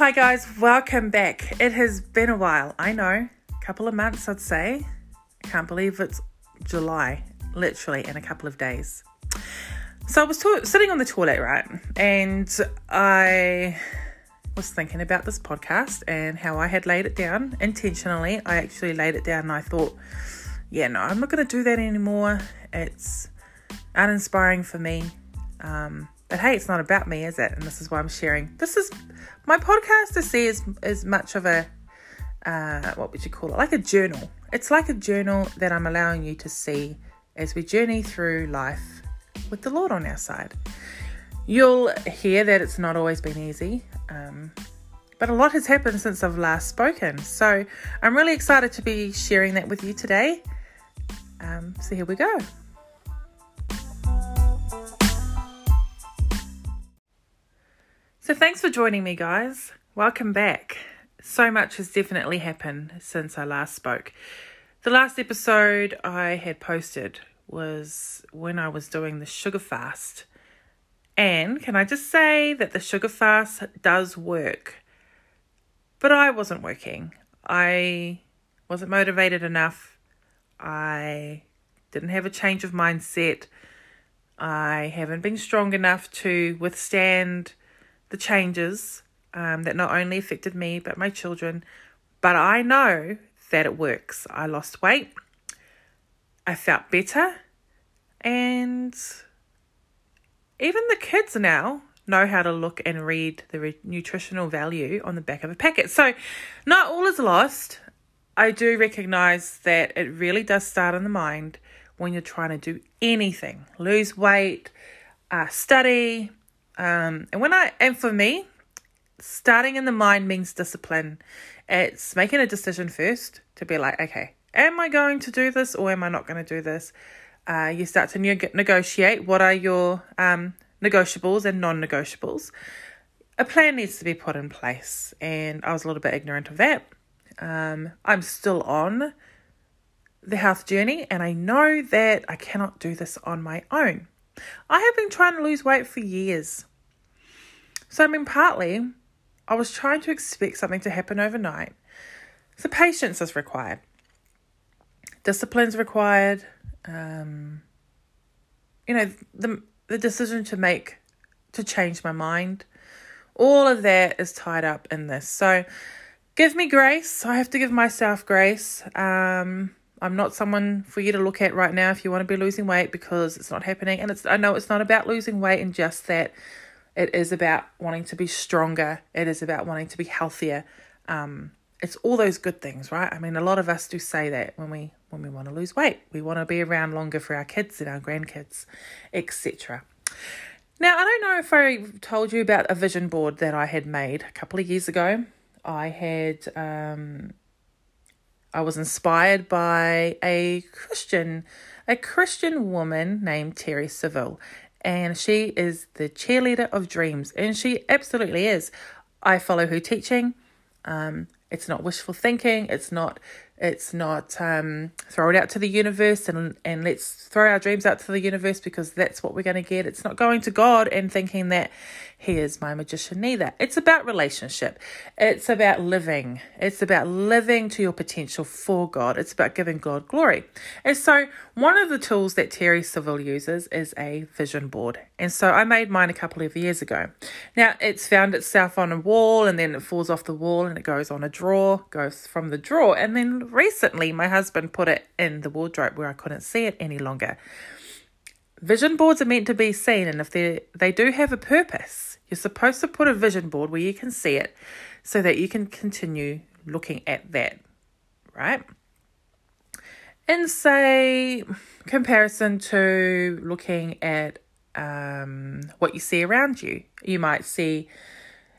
Hi, guys, welcome back. It has been a while, I know, a couple of months, I'd say. Can't believe it's July, literally, in a couple of days. So I was to- sitting on the toilet, right, and I was thinking about this podcast and how I had laid it down intentionally. I actually laid it down and I thought, yeah, no, I'm not going to do that anymore. It's uninspiring for me. Um, but hey, it's not about me, is it? And this is why I'm sharing. This is my podcast to see is, is much of a, uh, what would you call it? Like a journal. It's like a journal that I'm allowing you to see as we journey through life with the Lord on our side. You'll hear that it's not always been easy, um, but a lot has happened since I've last spoken. So I'm really excited to be sharing that with you today. Um, so here we go. So, thanks for joining me, guys. Welcome back. So much has definitely happened since I last spoke. The last episode I had posted was when I was doing the sugar fast. And can I just say that the sugar fast does work? But I wasn't working. I wasn't motivated enough. I didn't have a change of mindset. I haven't been strong enough to withstand the changes um, that not only affected me but my children, but I know that it works. I lost weight, I felt better, and even the kids now know how to look and read the re- nutritional value on the back of a packet. So, not all is lost. I do recognize that it really does start in the mind when you're trying to do anything lose weight, uh, study, um, and when I and for me, starting in the mind means discipline. It's making a decision first to be like, okay, am I going to do this or am I not going to do this? Uh, you start to ne- negotiate what are your um, negotiables and non-negotiables. A plan needs to be put in place, and I was a little bit ignorant of that. Um, I'm still on the health journey, and I know that I cannot do this on my own. I have been trying to lose weight for years. So, I mean, partly I was trying to expect something to happen overnight. So, patience is required, discipline's required. Um, you know, the the decision to make to change my mind, all of that is tied up in this. So, give me grace. I have to give myself grace. Um, I'm not someone for you to look at right now if you want to be losing weight because it's not happening. And it's I know it's not about losing weight and just that it is about wanting to be stronger. It is about wanting to be healthier. Um, it's all those good things, right? I mean, a lot of us do say that when we when we want to lose weight, we want to be around longer for our kids and our grandkids, etc. Now, I don't know if I told you about a vision board that I had made a couple of years ago. I had um, I was inspired by a Christian a Christian woman named Terri Savelle, and she is the cheerleader of dreams, and she absolutely is. I follow her teaching. Um, it's not wishful thinking. It's not. It's not um, throw it out to the universe and and let's throw our dreams out to the universe because that's what we're going to get. It's not going to God and thinking that He is my magician neither. It's about relationship. It's about living. It's about living to your potential for God. It's about giving God glory. And so one of the tools that Terri Savelle uses is a vision board. And so I made mine a couple of years ago. Now it's found itself on a wall and then it falls off the wall and it goes on a drawer, goes from the drawer, and then recently my husband put it in the wardrobe where I couldn't see it any longer. Vision boards are meant to be seen, and if they they do have a purpose, you're supposed to put a vision board where you can see it, so that you can continue looking at that, right? In say comparison to looking at um, what you see around you, you might see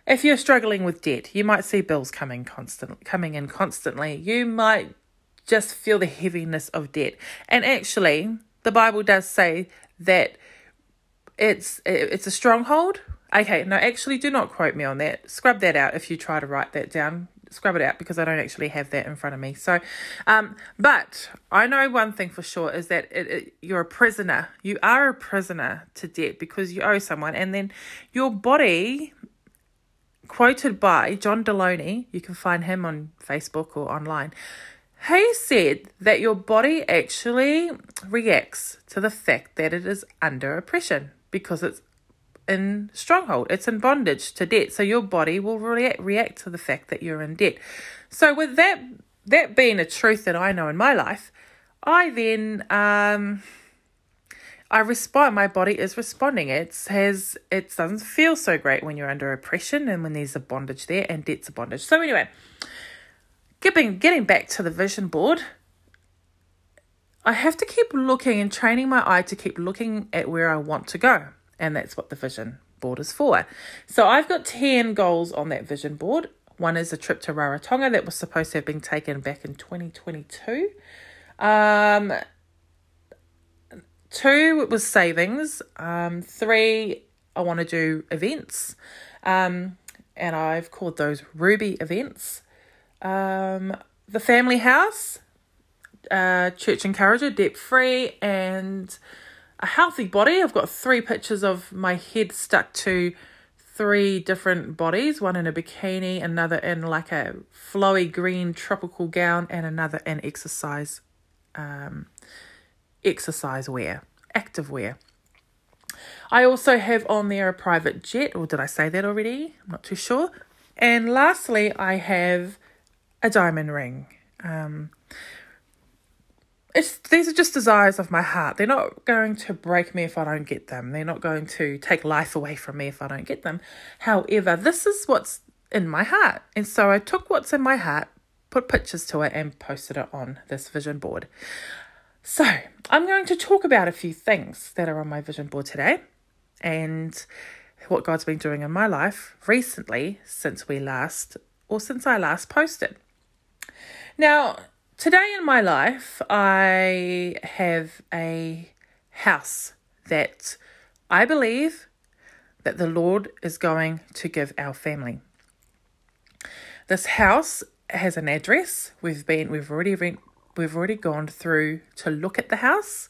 if you're struggling with debt, you might see bills coming constant coming in constantly. You might just feel the heaviness of debt. And actually, the Bible does say that it's it's a stronghold. Okay, no, actually, do not quote me on that. Scrub that out if you try to write that down. Scrub it out because I don't actually have that in front of me. So, um, but I know one thing for sure is that it, it, you're a prisoner. You are a prisoner to debt because you owe someone, and then your body quoted by John Delony, you can find him on Facebook or online. He said that your body actually reacts to the fact that it is under oppression because it's in stronghold, it's in bondage to debt. So your body will react, react to the fact that you're in debt. So with that that being a truth that I know in my life, I then um I respond. My body is responding. It says it doesn't feel so great when you're under oppression and when there's a bondage there and debt's a bondage. So anyway, getting getting back to the vision board. I have to keep looking and training my eye to keep looking at where I want to go, and that's what the vision board is for. So I've got ten goals on that vision board. One is a trip to Rarotonga that was supposed to have been taken back in 2022. Um, two was savings. Um, three, I want to do events. Um, and I've called those Ruby events. Um, the family house, uh, church encourager, debt free, and a healthy body. I've got three pictures of my head stuck to three different bodies one in a bikini, another in like a flowy green tropical gown, and another in exercise um, exercise wear, active wear. I also have on there a private jet, or did I say that already? I'm not too sure. And lastly, I have a diamond ring. Um, it's these are just desires of my heart. They're not going to break me if I don't get them. They're not going to take life away from me if I don't get them. However, this is what's in my heart. And so I took what's in my heart, put pictures to it, and posted it on this vision board. So I'm going to talk about a few things that are on my vision board today and what God's been doing in my life recently since we last or since I last posted. Now, Today in my life, I have a house that I believe that the Lord is going to give our family. This house has an address. We've been we've already been, we've already gone through to look at the house.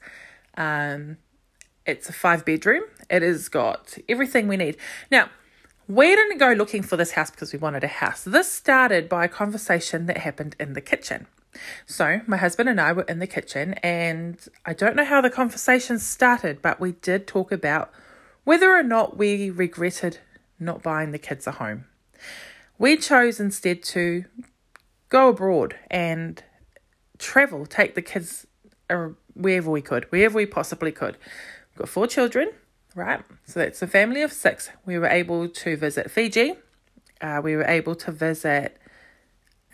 Um, it's a five bedroom. It has got everything we need. Now, we didn't go looking for this house because we wanted a house. This started by a conversation that happened in the kitchen. So, my husband and I were in the kitchen, and I don't know how the conversation started, but we did talk about whether or not we regretted not buying the kids a home. We chose instead to go abroad and travel, take the kids wherever we could, wherever we possibly could. We've got four children, right? So that's a family of six. We were able to visit Fiji. Uh, we were able to visit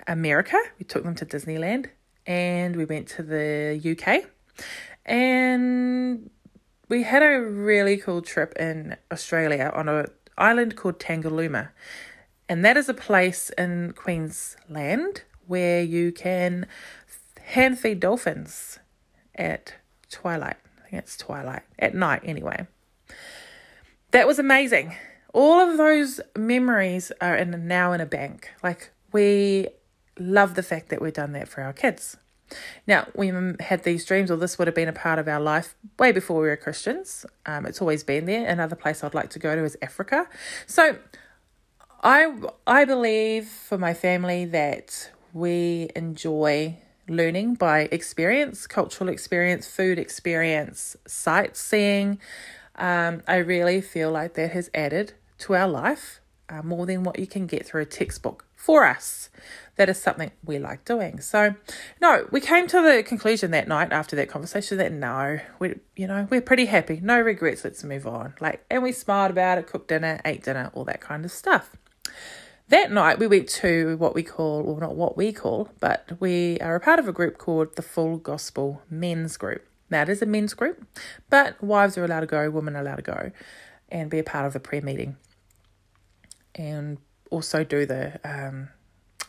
America. We took them to Disneyland and we went to the UK and we had a really cool trip in Australia on an island called Tangalooma. And that is a place in Queensland where you can hand feed dolphins at twilight. I think it's twilight, at night anyway. That was amazing. All of those memories are in now in a bank. Like we love the fact that we've done that for our kids. Now, we had these dreams, or this would have been a part of our life way before we were Christians. Um, it's always been there. Another place I'd like to go to is Africa. So, I I believe for my family that we enjoy learning by experience, cultural experience, food experience, sightseeing. Um, I really feel like that has added to our life uh, more than what you can get through a textbook for us that is something we like doing. So, no, we came to the conclusion that night after that conversation that no, we, you know, we're pretty happy, no regrets. Let's move on. Like, and we smiled about it, cooked dinner, ate dinner, all that kind of stuff. That night, we went to what we call, well, not what we call, but we are a part of a group called the Full Gospel Men's Group. Now, it is a men's group, but wives are allowed to go, women are allowed to go and be a part of the prayer meeting and also do the um,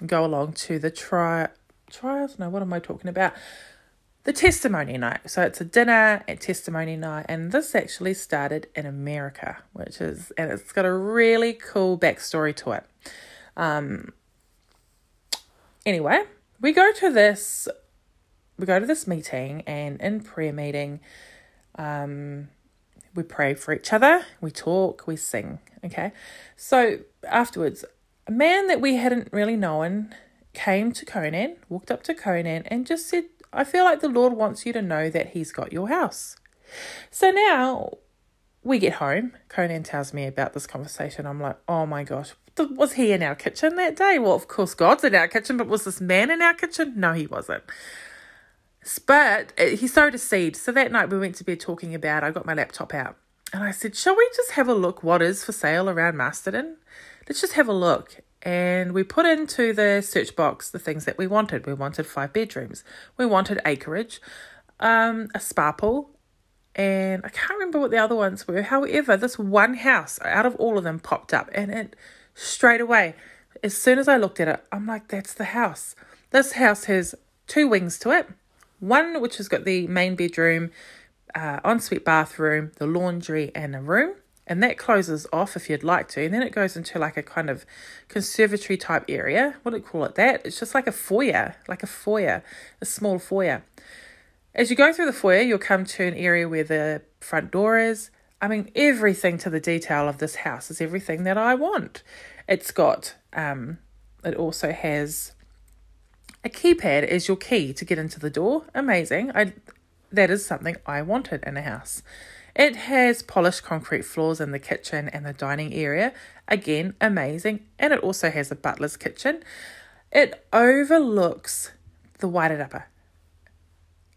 go along to the tri trials. No, what am I talking about? The testimony night. So it's a dinner and testimony night, and this actually started in America, which is and it's got a really cool backstory to it. Um. Anyway, we go to this. We go to this meeting, and in prayer meeting, um, we pray for each other, we talk, we sing. Okay, so afterwards, a man that we hadn't really known came to Conan, walked up to Conan, and just said, I feel like the Lord wants you to know that He's got your house. So now we get home. Conan tells me about this conversation. I'm like, oh my gosh, was he in our kitchen that day? Well, of course, God's in our kitchen, but was this man in our kitchen? No, he wasn't. But uh, he sowed a seed. So that night we went to bed talking about, I got my laptop out and I said, shall we just have a look what is for sale around Masterton? Let's just have a look. And we put into the search box the things that we wanted. We wanted five bedrooms. We wanted acreage, um, a spa pool, and I can't remember what the other ones were. However, this one house out of all of them popped up, and it straight away, as soon as I looked at it, I'm like, that's the house. This house has two wings to it. One which has got the main bedroom, uh, ensuite bathroom, the laundry, and a room. And that closes off if you'd like to. And then it goes into like a kind of conservatory type area. What do you call it that? It's just like a foyer like a foyer a small foyer. As you go through the foyer you'll come to an area where the front door is i mean everything to the detail of this house is everything that i want it's got um it also has a keypad as your key to get into the door amazing i that is something i wanted in a house it has polished concrete floors in the kitchen and the dining area. Again, amazing. And it also has a butler's kitchen. It overlooks the Wairarapa.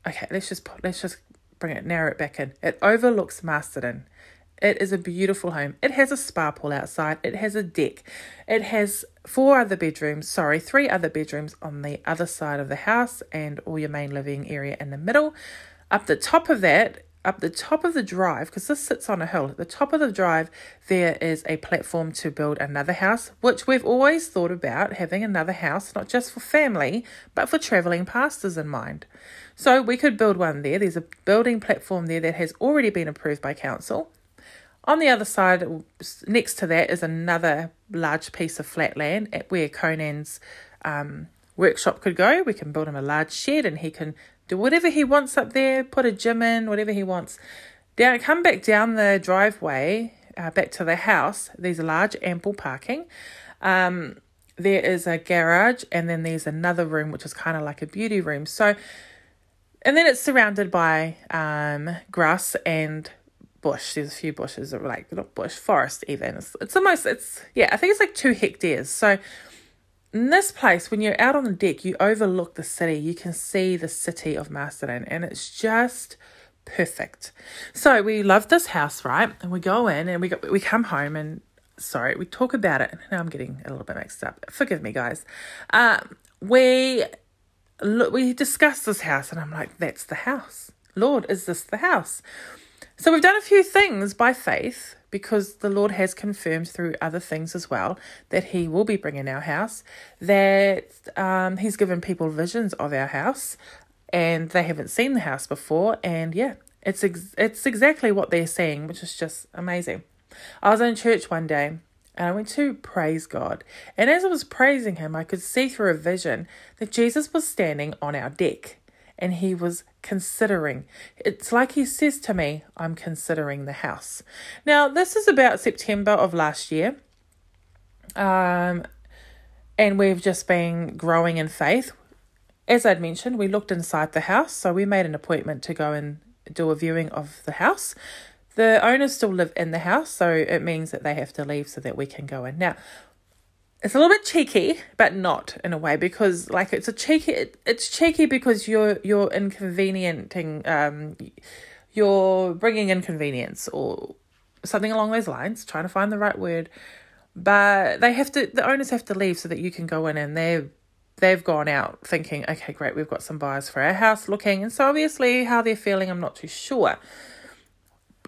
Okay, let's just let's just bring it narrow it back in. It overlooks Masterton. It is a beautiful home. It has a spa pool outside. It has a deck. It has four other bedrooms, sorry, three other bedrooms on the other side of the house and all your main living area in the middle. Up the top of that up the top of the drive, because this sits on a hill, at the top of the drive, there is a platform to build another house, which we've always thought about having another house, not just for family, but for travelling pastors in mind. So we could build one there. There's a building platform there that has already been approved by council. On the other side, next to that, is another large piece of flat land at where Conan's um, workshop could go. We can build him a large shed and he can do whatever he wants up there, put a gym in, whatever he wants. Down, come back down the driveway, uh, back to the house. There's a large, ample parking. Um, there is a garage, and then there's another room, which is kind of like a beauty room. So, and then it's surrounded by um, grass and bush. There's a few bushes, or like not bush, forest even. It's, it's almost, it's yeah, I think it's like two hectares. So in this place, when you're out on the deck, you overlook the city. You can see the city of Masterton, and it's just perfect. So we love this house, right? And we go in and we go, we come home and sorry, we talk about it. Now I'm getting a little bit mixed up. Forgive me, guys. Uh, we look, we discuss this house, and I'm like, that's the house. Lord, is this the house? So we've done a few things by faith because the Lord has confirmed through other things as well that He will be bringing our house, that um, He's given people visions of our house and they haven't seen the house before. And yeah, it's, ex- it's exactly what they're seeing, which is just amazing. I was in church one day and I went to praise God. And as I was praising Him, I could see through a vision that Jesus was standing on our deck and he was considering. It's like he says to me, I'm considering the house. Now, this is about September of last year. Um, and we've just been growing in faith. As I'd mentioned, we looked inside the house, so we made an appointment to go and do a viewing of the house. The owners still live in the house, so it means that they have to leave so that we can go in. Now, it's a little bit cheeky, but not in a way because like it's a cheeky. It, it's cheeky because you're you're inconveniencing. Um, you're bringing inconvenience or something along those lines. Trying to find the right word, but they have to. The owners have to leave so that you can go in, and they're they've gone out thinking, okay, great, we've got some buyers for our house looking, and so obviously how they're feeling, I'm not too sure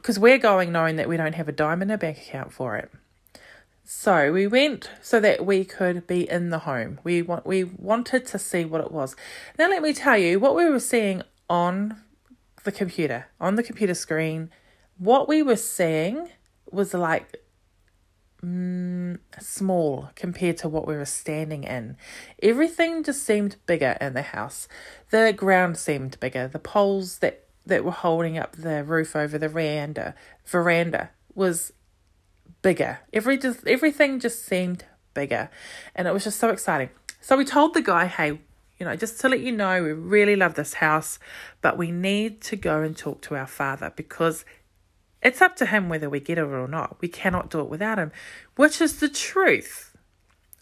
because we're going knowing that we don't have a dime in our bank account for it. So we went so that we could be in the home. We want we wanted to see what it was. Now let me tell you what we were seeing on the computer, on the computer screen. What we were seeing was like mm, small compared to what we were standing in. Everything just seemed bigger in the house. The ground seemed bigger. The poles that that were holding up the roof over the veranda veranda was bigger. Every just everything just seemed bigger. And it was just so exciting. So we told the guy, hey, you know, just to let you know, we really love this house, but we need to go and talk to our father because it's up to him whether we get it or not. We cannot do it without him, which is the truth.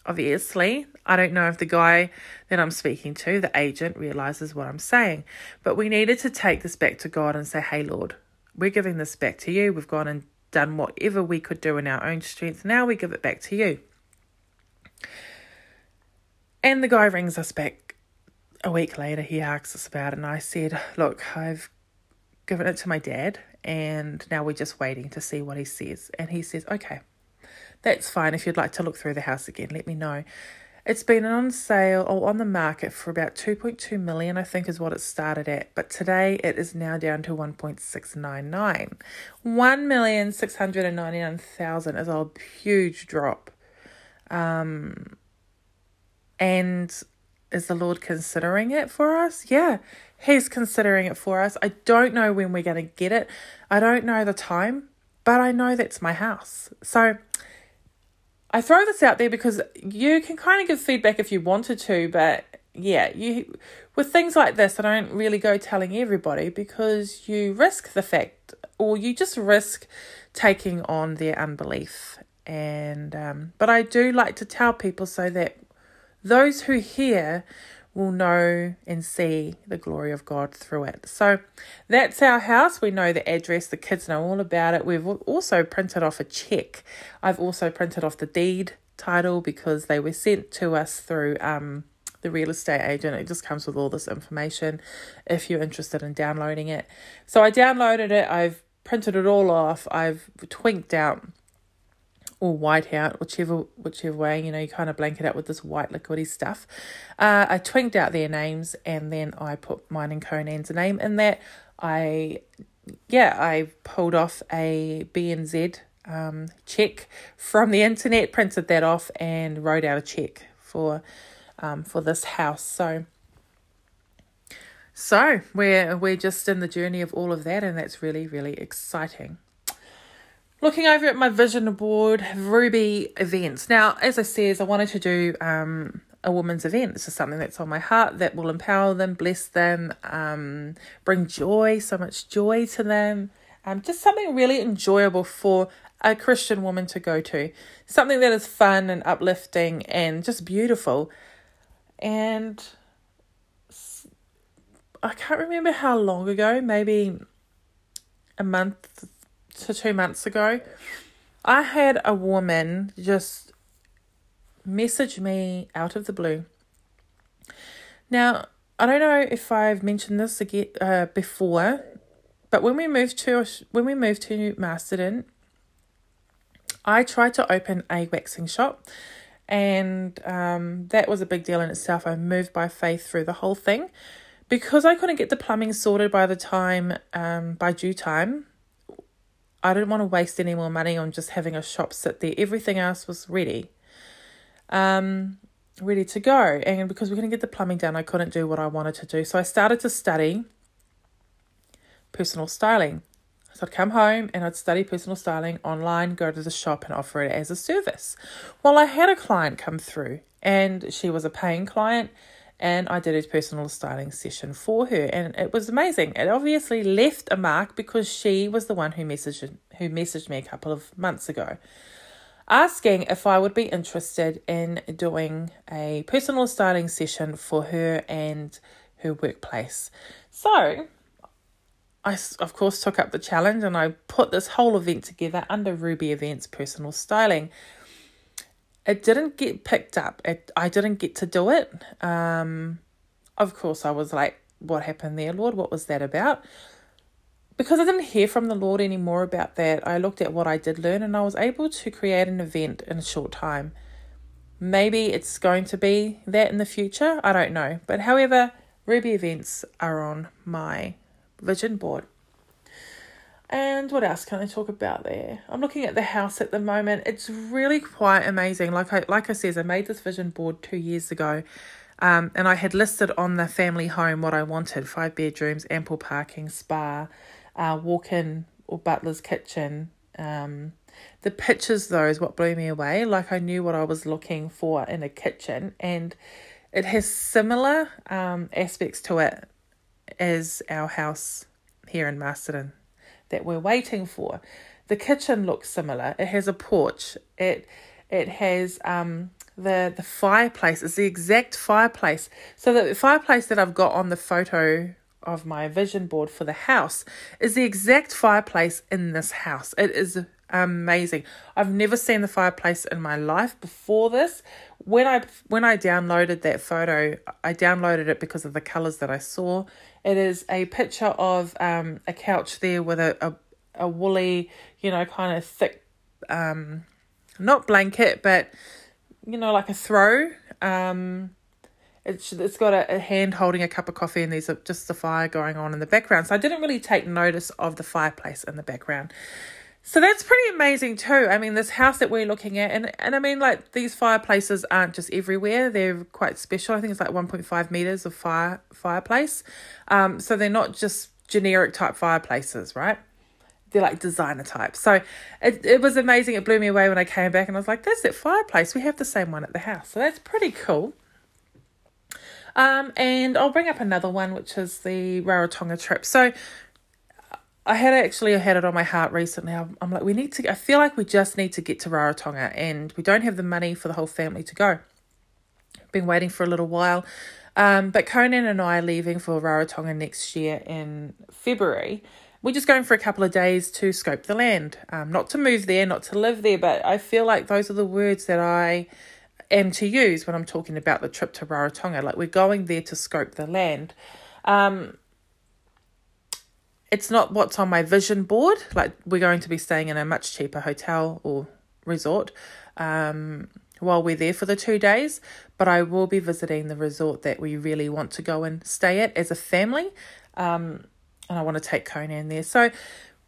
Obviously, I don't know if the guy that I'm speaking to, the agent, realizes what I'm saying, but we needed to take this back to God and say, Hey, Lord, we're giving this back to you. We've gone and done whatever we could do in our own strength. Now we give it back to you. And the guy rings us back a week later. He asks us about it, and I said, Look, I've given it to my dad, and now we're just waiting to see what he says. And he says, Okay, that's fine. If you'd like to look through the house again, let me know. It's been on sale or on the market for about 2.2 million, I think is what it started at. But today it is now down to 1.699. 1,699,000 is a huge drop. Um, and is the Lord considering it for us? Yeah, He's considering it for us. I don't know when we're going to get it. I don't know the time, but I know that's my house. So I throw this out there because you can kind of give feedback if you wanted to, but yeah, you with things like this, I don't really go telling everybody because you risk the fact, or you just risk taking on their unbelief. And um, but I do like to tell people so that those who hear will know and see the glory of God through it. So that's our house. We know the address, the kids know all about it. We've also printed off a check. I've also printed off the deed title because they were sent to us through um the real estate agent. It just comes with all this information if you're interested in downloading it. So I downloaded it, I've printed it all off, I've twinked out or white out, whichever whichever way, you know, you kind of blanket out with this white liquidy stuff. Uh, I twinked out their names and then I put mine and Conan's name in that. I, yeah, I pulled off a BNZ um, check from the internet, printed that off and wrote out a check for um, for this house. So so we're we're just in the journey of all of that and that's really, really exciting. Looking over at my vision board, Ruby events. Now, as I said, I wanted to do um, a woman's event. This is something that's on my heart that will empower them, bless them, um, bring joy, so much joy to them. Um, just something really enjoyable for a Christian woman to go to. Something that is fun and uplifting and just beautiful. And I can't remember how long ago, maybe a month to two months ago, I had a woman just message me out of the blue. Now, I don't know if I've mentioned this again uh, before, but when we moved to when we moved to Masterton, I tried to open a waxing shop, and um, that was a big deal in itself. I moved by faith through the whole thing because I couldn't get the plumbing sorted by the time um, by due time. I didn't want to waste any more money on just having a shop sit there. Everything else was ready. Um, ready to go. And because we couldn't get the plumbing done, I couldn't do what I wanted to do. So I started to study personal styling. So I'd come home and I'd study personal styling online, go to the shop and offer it as a service. Well, I had a client come through and she was a paying client and I did a personal styling session for her and it was amazing. It obviously left a mark because she was the one who messaged who messaged me a couple of months ago asking if I would be interested in doing a personal styling session for her and her workplace. So, I of course took up the challenge and I put this whole event together under Ruby Events Personal Styling it didn't get picked up. It I didn't get to do it. Um, of course, I was like, "What happened there, Lord? What was that about?" Because I didn't hear from the Lord anymore about that, I looked at what I did learn and I was able to create an event in a short time. Maybe it's going to be that in the future. I don't know. But however, Ruby events are on my vision board. And what else can I talk about there? I'm looking at the house at the moment. It's really quite amazing. Like I like I said, I made this vision board two years ago. Um, and I had listed on the family home what I wanted five bedrooms, ample parking, spa, uh, walk in or butler's kitchen, Um, the pictures, though, is what blew me away. Like I knew what I was looking for in a kitchen, and it has similar um, aspects to it as our house here in Masterton that we're waiting for. The kitchen looks similar. It has a porch. It it has um, the the fireplace. It's the exact fireplace. So the fireplace that I've got on the photo of my vision board for the house is the exact fireplace in this house. It is amazing. I've never seen the fireplace in my life before this. When I when I downloaded that photo, I downloaded it because of the colors that I saw. It is a picture of um, a couch there with a, a a woolly, you know, kind of thick um not blanket, but you know, like a throw. Um it's it's got a, a, hand holding a cup of coffee and there's a, just the fire going on in the background. So I didn't really take notice of the fireplace in the background. So that's pretty amazing too. I mean, this house that we're looking at, and, and I mean, like these fireplaces aren't just everywhere. They're quite special. I think it's like 1.5 meters of fire fireplace. Um, so they're not just generic type fireplaces, right? They're like designer type. So it, it was amazing. It blew me away when I came back and I was like, that's that fireplace. We have the same one at the house. So that's pretty cool. Um, and I'll bring up another one, which is the Rarotonga trip. So I had actually had it on my heart recently. I'm, I'm like, we need to. I feel like we just need to get to Rarotonga, and we don't have the money for the whole family to go. Been waiting for a little while, um, but Conan and I are leaving for Rarotonga next year in February. We're just going for a couple of days to scope the land, um, not to move there, not to live there, but I feel like those are the words that I am to use when I'm talking about the trip to Rarotonga. Like we're going there to scope the land. Um, it's not what's on my vision board. Like we're going to be staying in a much cheaper hotel or resort um, while we're there for the two days, but I will be visiting the resort that we really want to go and stay at as a family. Um, and I want to take Conan there. So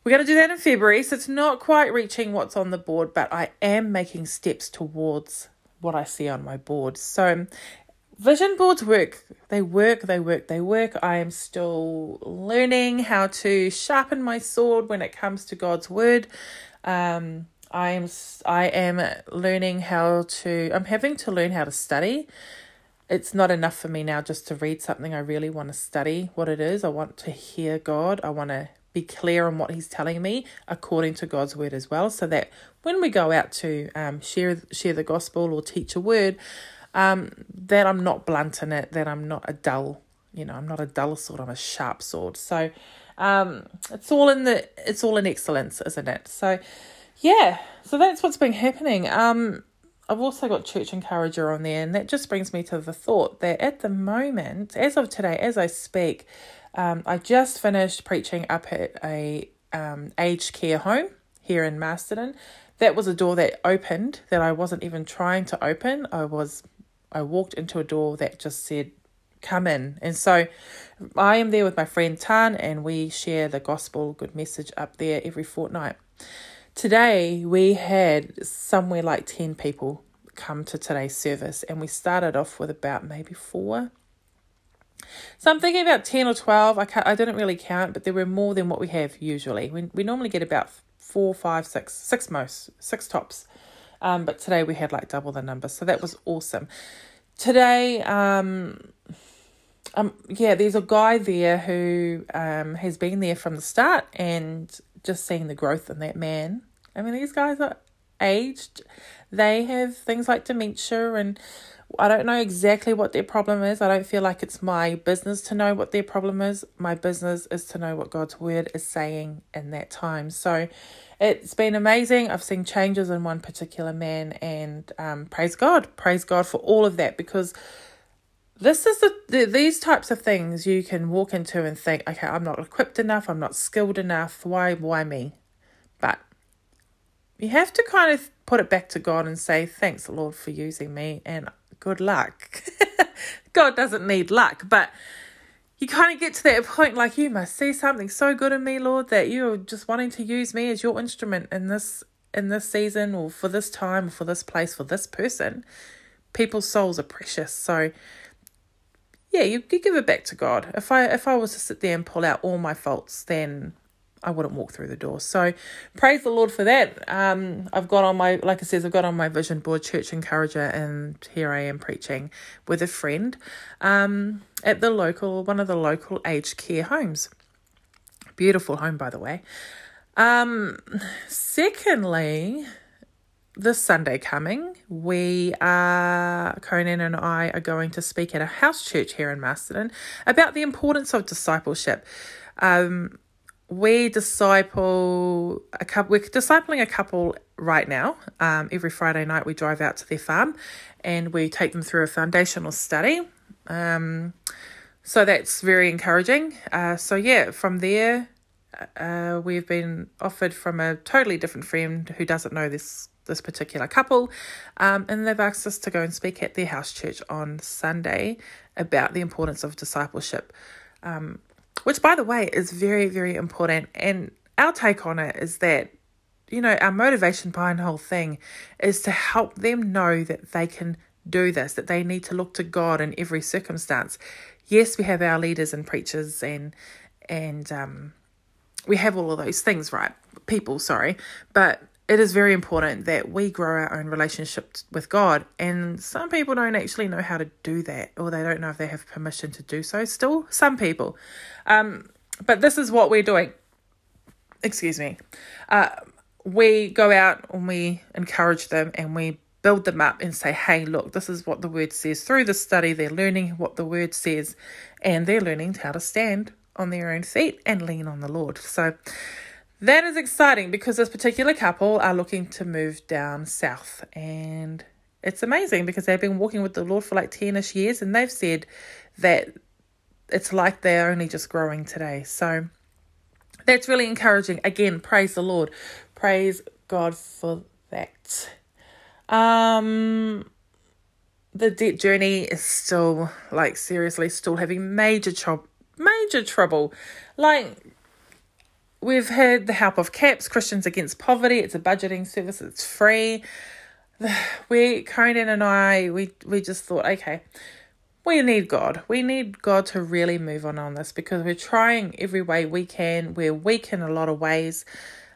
we're going to do that in February. So it's not quite reaching what's on the board, but I am making steps towards what I see on my board. So vision boards work. They work, they work, they work. I am still learning how to sharpen my sword when it comes to God's word. Um, I am I am learning how to I'm having to learn how to study. It's not enough for me now just to read something. I really want to study what it is. I want to hear God. I want to be clear on what he's telling me according to God's word as well so that when we go out to um, share share the gospel or teach a word um, that I'm not blunt in it, that I'm not a dull, you know, I'm not a dull sword, I'm a sharp sword. So um, it's all in the, it's all in excellence, isn't it? So yeah, so that's what's been happening. Um, I've also got Church Encourager on there, and that just brings me to the thought that at the moment, as of today, as I speak, um, I just finished preaching up at a um, aged care home here in Masterton. That was a door that opened that I wasn't even trying to open. I was I walked into a door that just said, Come in. And so I am there with my friend Tan, and we share the gospel good message up there every fortnight. Today, we had somewhere like 10 people come to today's service, and we started off with about maybe four. So I'm thinking about 10 or 12. I, can't, I didn't really count, but there were more than what we have usually. We, we normally get about four, five, six, six most, six tops. Um, but today we had like double the number, so that was awesome. Today, um, um, yeah, there's a guy there who um has been there from the start, and just seeing the growth in that man. I mean, these guys are aged. They have things like dementia and I don't know exactly what their problem is. I don't feel like it's my business to know what their problem is. My business is to know what God's word is saying in that time. So it's been amazing. I've seen changes in one particular man, and um, praise God, praise God for all of that because this is the, the these types of things you can walk into and think, okay, I'm not equipped enough, I'm not skilled enough. Why, why me? But you have to kind of put it back to God and say, thanks, Lord, for using me, and good luck. God doesn't need luck, but you kind of get to that point like you must see something so good in me, Lord, that you're just wanting to use me as your instrument in this in this season or for this time, or for this place, for this person. People's souls are precious. So yeah, you, you give it back to God. If I if I was to sit there and pull out all my faults, then I wouldn't walk through the door. So praise the Lord for that. Um, I've got on my, like I says, I've got on my vision board, Church Encourager, and here I am preaching with a friend um, at the local, one of the local aged care homes. Beautiful home, by the way. Um, secondly, this Sunday coming, we are, Conan and I are going to speak at a house church here in Masterton about the importance of discipleship. Um, we disciple a couple, we're discipling a couple right now. Um, every Friday night, we drive out to their farm and we take them through a foundational study. Um, so that's very encouraging. Uh, so, yeah, from there, uh, we've been offered from a totally different friend who doesn't know this this particular couple, um, and they've asked us to go and speak at their house church on Sunday about the importance of discipleship, um, which, by the way, is very, very important. And our take on it is that, you know, our motivation behind the whole thing is to help them know that they can do this, that they need to look to God in every circumstance. Yes, we have our leaders and preachers and and um, we have all of those things, right? People, sorry, but it is very important that we grow our own relationship with God. And some people don't actually know how to do that, or they don't know if they have permission to do so. Still, some people. Um, but this is what we're doing. Excuse me. Uh, we go out and we encourage them and we build them up and say, hey, look, this is what the word says. Through the study, they're learning what the word says and they're learning how to stand on their own feet and lean on the Lord. So, that is exciting because this particular couple are looking to move down south and it's amazing because they've been walking with the Lord for like 10 ish years and they've said that it's like they're only just growing today. So that's really encouraging. Again, praise the Lord. Praise God for that. Um the debt journey is still like seriously still having major trouble major trouble. Like We've had the help of CAPS, Christians Against Poverty. It's a budgeting service, it's free. We, Conan and I, we, we just thought, okay, we need God. We need God to really move on on this because we're trying every way we can. We're weak in a lot of ways.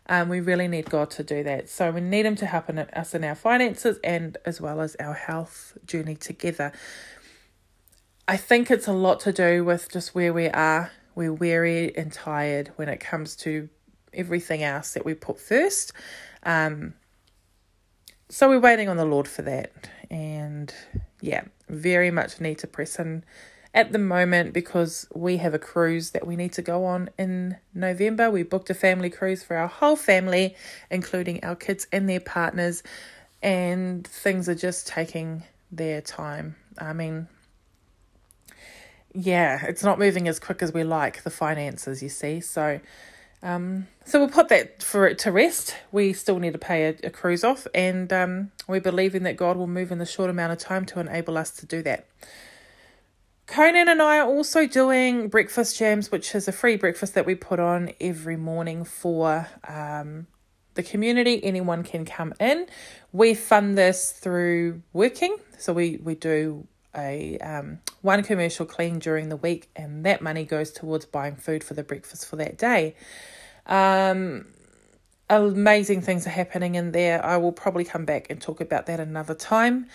Um, we really need God to do that. So we need Him to help in us in our finances and as well as our health journey together. I think it's a lot to do with just where we are we're weary and tired when it comes to everything else that we put first. Um, so we're waiting on the Lord for that. And yeah, very much need to press in at the moment because we have a cruise that we need to go on in November. We booked a family cruise for our whole family, including our kids and their partners, and things are just taking their time. I mean, yeah, it's not moving as quick as we like the finances, you see. So, um, so we'll put that for it to rest. We still need to pay a, a cruise off, and um, we're believing that God will move in the short amount of time to enable us to do that. Conan and I are also doing breakfast jams, which is a free breakfast that we put on every morning for um, the community. Anyone can come in. We fund this through working, so we we do a um, one commercial clean during the week, and that money goes towards buying food for the breakfast for that day. Um, amazing things are happening in there. I will probably come back and talk about that another time.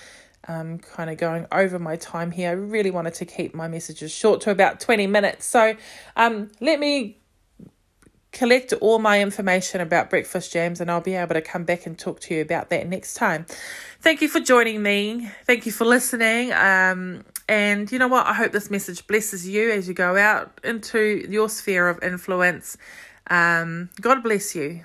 I'm kind of going over my time here. I really wanted to keep my messages short to about 20 minutes. So um, let me collect all my information about breakfast jams and I'll be able to come back and talk to you about that next time. Thank you for joining me. Thank you for listening. Um, and you know what? I hope this message blesses you as you go out into your sphere of influence. Um, God bless you.